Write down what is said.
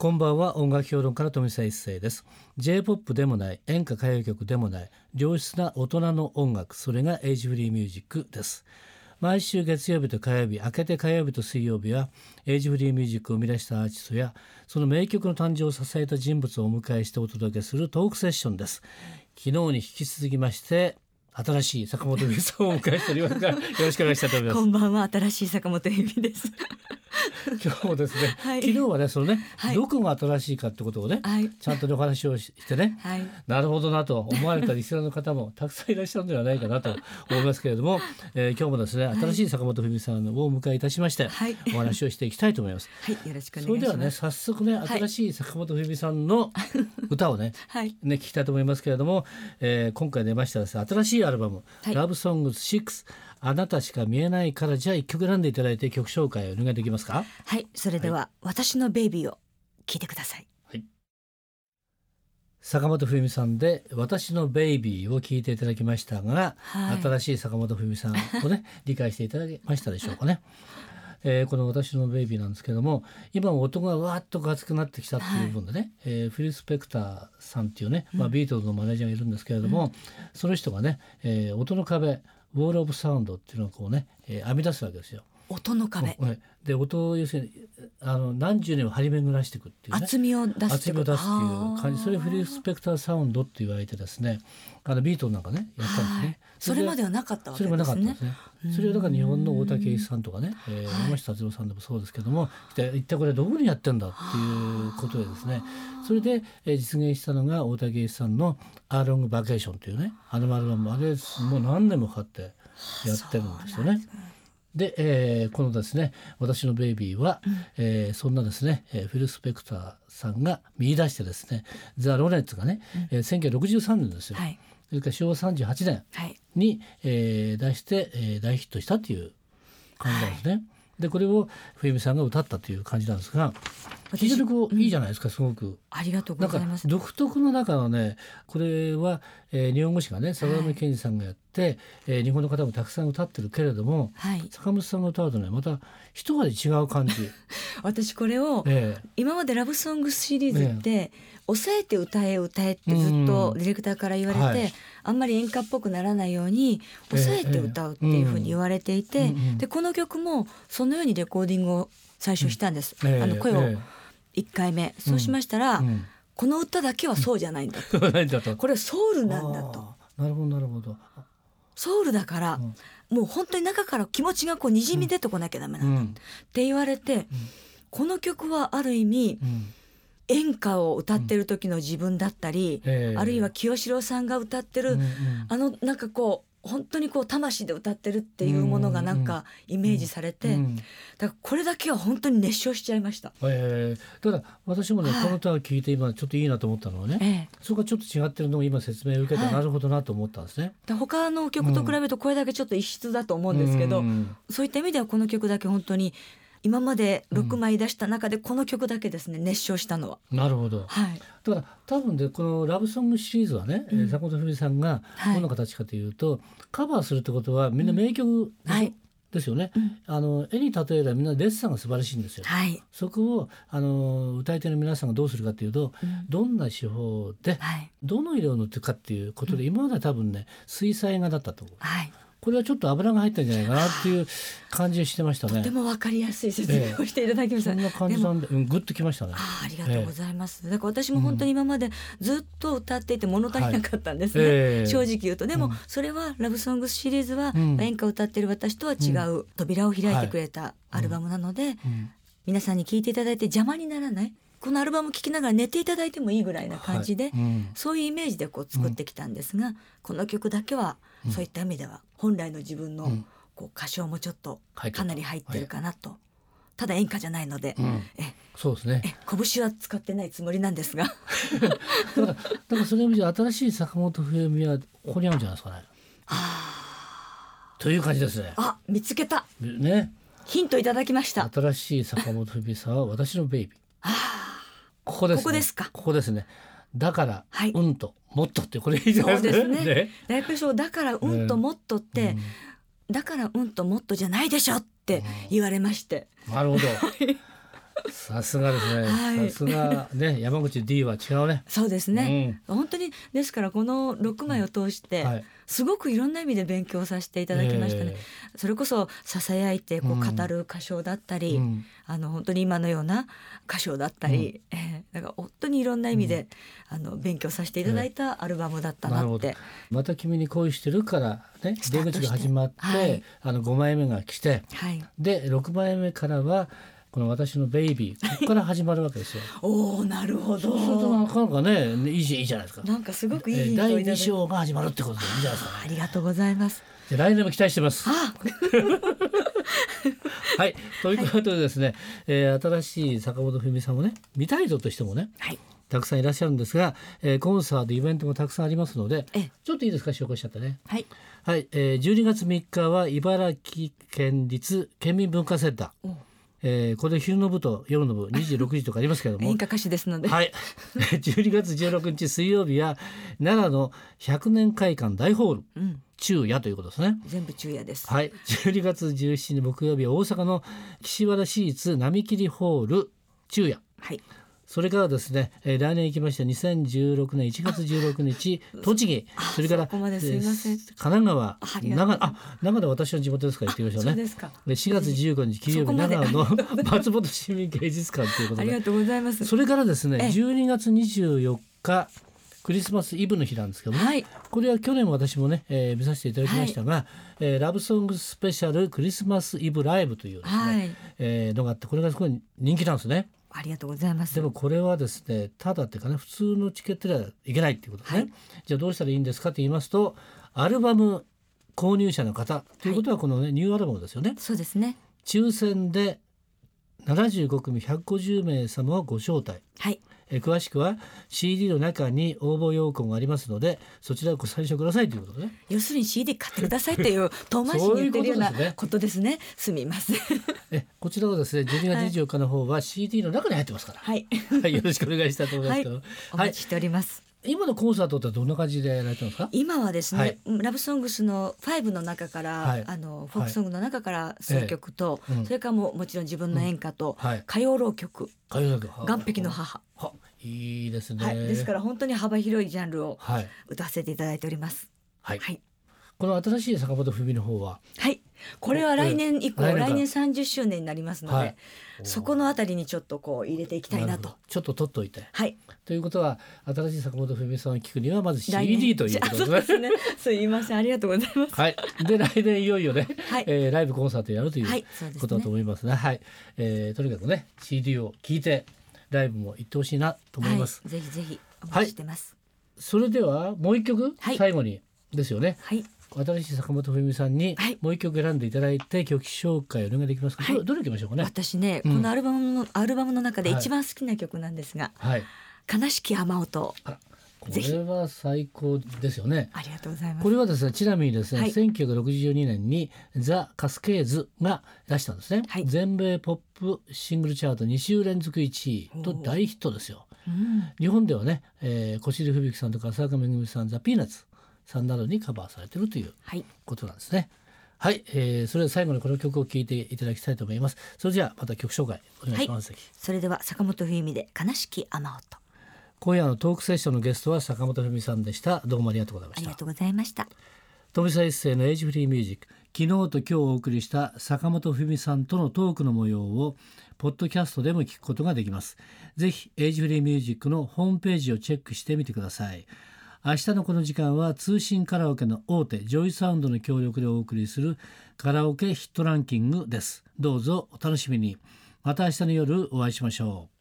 こんばんは。音楽評論家の富澤一世です。J-POP でもない演歌歌謡曲でもない良質な大人の音楽それがエイジフリーミュージックです。毎週月曜日と火曜日明けて火曜日と水曜日はエイジフリーミュージックを生み出したアーティストやその名曲の誕生を支えた人物をお迎えしてお届けするトークセッションです。昨日に引き続きまして新しい坂本美さんをお迎えしておりますがよろしくお願いしたいと思います。こんばんは。新しい坂本由美です。今日もですね、はい。昨日はねそのね、はい。どこが新しいかってことをね、はい。ちゃんとねお話をししてね、はい。なるほどなと思われたリスナーの方もたくさんいらっしゃるのではないかなと思いますけれども、えー今日もですね新しい坂本文美さんをお迎えいたしまして、はい。お話をしていきたいと思います。はい。よろしくおそれではね願いします早速ねい。新しい坂本文美さんの歌をね はい。ね聞きたいと思いますけれども、えー今回出ましたですね新しいアルバム「はい。ラブソングス6あなたしか見えないから」じゃあ一曲選んでいただいて曲紹介をお願いできますか？はいそれでは、私のベイビーを聞いてください。坂本冬美さんで「私のベイビー」を聞いていただきましたが、はい。新しい坂本冬美さんをね 理解していただけましたでしょうかね。えーこの「私のベイビー」なんですけども今音がわーっと熱くなってきたっていう部分でね、えーフィル・スペクターさんっていうね、まあ、ビートルズのマネージャーがいるんですけれども、その人がね、えー音の壁ウォール・オブ・サウンドっていうのをこうね、えー編み出すわけですよ。音の壁。はい。で音を要するにあの何十年も張り巡らしていくっていうね。厚みを出す厚みを出すっていう感じ。それフリースペクターサウンドって言われてですね。あのビートルなんかねやったんですね、はい。それまでははなかったわそれもなかけですねったんですね。それをだから日本の大竹一さんとかね、えーはい。山下達郎さんでもそうですけども一体一体これどこにやってんだっていうことでですね。それで、えー実現したのが大竹一さんの「アーロングバケーション」というねあのアルバム。あれもう何年もかかってやってるんですよね。で、えーこのですね「私のベイビーは」えーそんなですね、えーフィル・スペクターさんが見出してですねザ・ロレッツがね、えー1963年ですよ、はい。それから昭和38年はい。に、えー出して、えー大ヒットしたっていう感じなんですね。でこれを冬美さんが歌ったという感じなんですが非常にこういいじゃないですかすごく。ありがとうございます。独特の中のねこれは、えー日本語詞がね坂上健二さんがやって、えー日本の方もたくさん歌ってるけれどもはい。坂本さんが歌うとねまた一味違う感じ。私これをえ今までラブソングシリーズって抑えて歌え歌えってずっとディレクターから言われて、はいあんまり演歌っぽくならないように抑えて歌うっていうふうに言われていて、ええうんうん。でこの曲もそのようにレコーディングを最初したんです、ええあの声をえ1回目、そうしましたら、うんこの歌だけはそうじゃないんだと。これソウルなんだと。なるほどなるほど。ソウルだから、うん。もう本当に中から気持ちがこうにじみ出てこなきゃダメなんだ、っうん。て言われて、この曲はある意味うん演歌を歌ってる時の自分だったり、ええ。あるいは清志郎さんが歌ってる、うんうん。あのなんかこう本当にこう魂で歌ってるっていうものがなんかイメージされて、うん。だからこれだけは本当に熱唱しちゃいました。えー、ただ私もね、はい。この歌を聞いて今ちょっといいなと思ったのはね、ええ、そこがちょっと違ってるのを今説明を受けて、はい。なるほどなと思ったんですね。で他の曲と比べるとこれだけちょっと異質だと思うんですけど、うん。そういった意味ではこの曲だけ本当に今まで6枚出した中でこの曲だけですね熱唱したのは。なるほど。はい、だから多分でこのラブソングシリーズはね、えー坂本冬美さんがはい。どんな形かというと、カバーするってことはみんな名曲でしょはい。ですよね、あの絵に例えればみんなデッサンが素晴らしいんですよ。はい。そこをあの歌い手の皆さんがどうするかというと、どんな手法ではい。どの色を塗ってかっていうことで、今までは多分ね水彩画だったと思う。はいこれはちょっと油が入ったんじゃないかなっていう感じがしてましたね。とて。もわかりやすい説明をしていただきました。そんな感じなんで、うん、グッときましたね。あーありがとうございます。だから私も本当に今までずっと歌っていて物足りなかったんですね。ええ。正直言うと。でもそれはラブソングシリーズはうん。演歌を歌ってる私とは違う扉を開いてくれたアルバムなのでうん。皆さんに聴いていただいて邪魔にならないこのアルバム聴きながら寝ていただいてもいいぐらいな感じで、はい。うん。そういうイメージでこう作ってきたんですが、この曲だけはそういった意味では本来の自分のうん。こう歌唱もちょっとかなり入ってるかなと、ただ演歌じゃないので、うん。えそうですね。え拳は使ってないつもりなんですが。だから、だからそれを見て新しい坂本冬美はここにあるんじゃないですかね。という感じですね。あ見つけた。ね、ヒントいただきました。新しい坂本冬美さんは私のベイビー。ここです、ね。ここですかここですね。だから、はいうんともっとってこれいいじゃないでそうですすか。ね略称だからうんともっとって、だからうんともっとじゃないでしょって言われまして、なるほど。さすがですね、はい。さすが。ね山口 D は違うね。そうですね、本当にですからこの6枚を通して、はい。すごくいろんな意味で勉強させていただきましたね、えそれこそささやいてこうんう語る歌唱だったり、うん。あの本当に今のような歌唱だったり、えーだから本当にいろんな意味で、あの勉強させていただいたアルバムだったなって、また君に恋してるからね出口が始まって、はい。あの5枚目が来てはい、で6枚目からはこの私のベイビーここから始まるわけですよ。おおなるほど。そうするとなかなかねいいじいいじゃないですか。なんかすごくいいえー第2ヒントをいただいて章が始まるってことでいいんじゃないですかね。ありがとうございます。で来年も期待してます。あ はい。ということでですね、えー新しい坂本冬美さんもね見たい人としてもねはい。たくさんいらっしゃるんですが、えーコンサートイベントもたくさんありますのでえちょっといいですか？紹介しちゃってね。はい。はい、えー、12月3日は茨城県立県民文化センター、おえー、これ昼の部と夜の部26時とかありますけども。演歌歌手ですので、はい。12月16日水曜日は奈良の100年会館大ホール。うん、昼夜ということですね。全部昼夜です、はい、12月17日木曜日は大阪の岸和田市立並木ホール昼夜。はいそれからですね、えー来年行きました2016年1月16日栃木。それからそこまですいません。えー神奈川。長野あ長野は私の地元ですから行ってみましょうね。そうですか。で4月15日金曜日長野の 松本市民芸術館ということで。ありがとうございます。それからですねええ。12月24日クリスマスイブの日なんですけども、はい。これは去年も私もね、えー見させていただきましたが、えーラブソングスペシャルクリスマスイブライブというですね、はい。えーのがあってこれがすごい人気なんですね。ありがとうございます。でもこれはですねただっていうかね普通のチケットではいけないっていうことですね、はい。じゃあどうしたらいいんですかと言いますとアルバム購入者の方ということはこのね、ニューアルバムですよね。そうですね。抽選で75組150名様をご招待。はいえー詳しくは CD の中に応募要項がありますのでそちらをご参照くださいということでね。要するに CD 買ってくださいっていう 遠回しに言ってるようなことですね。ねす。みません。えこちらはですね12月24日の方は CD の中に入ってますから、はい。はい、よろしくお願いしたいと思いますけど、おはい。待ちしております、今のコンサートってどんな感じでやられてますか？今はですね、はい。ラブソングスの5の中から、はい。あのフォークソングの中から数曲と、ええ。うん。それからもうもちろん自分の演歌と、はい。歌謡浪曲。歌謡曲「岸壁の母。はいいです」ね、はい、ですから本当に幅広いジャンルをはい。歌わせていただいております。はい、はい、この新しい坂本文の方は？はい、これは来年以降、来年か？ら来年30周年になりますので、はい。そこのあたりにちょっとこう入れていきたいなと。ちょっと取っといて。はい、ということは新しい坂本文さんを聞くにはまず CD ということあですねそうですいません、ありがとうございます。はい。で来年いよいよね、はい。えーライブコンサートやるというはい。ことだと思いますねはい、えーとにかくね CD を聞いてライブも行ってほしいなと思います、はい、ぜひぜひお待ちしてます。それではもう一曲、はい。最後にですよね。はい、新しい坂本文さんにはい。もう一曲選んでいただいて曲紹介お願いできますか、はい。どどれいきましょうかね？私ね、うん。このアルバムのアルバムの中ではい。一番好きな曲なんですが、はい。悲しき雨音。あこれは最高ですよね。ありがとうございます。これはですねちなみにですね、はい。1962年にザ・カスケーズが出したんですね、はい。全米ポップシングルチャート2週連続1位と大ヒットですよ。うん、日本ではね、えー、小尻吹雪さんとか浅香めぐみさんザ・ピーナッツさんなどにカバーされてるというはい、ことなんですね。はい、えー、それでは最後にこの曲を聴いていただきたいと思います。それじゃあまた曲紹介お願いします、それでは坂本冬美で悲しき雨音。今夜のトークセッションのゲストは坂本文さんでした。どうもありがとうございました。ありがとうございました。富澤一世のエイジフリーミュージック。昨日と今日お送りした坂本文さんとのトークの模様をポッドキャストでも聞くことができます。ぜひエイジフリーミュージックのホームページをチェックしてみてください。明日のこの時間は通信カラオケの大手ジョイサウンドの協力でお送りするカラオケヒットランキングです。どうぞお楽しみに。また明日の夜お会いしましょう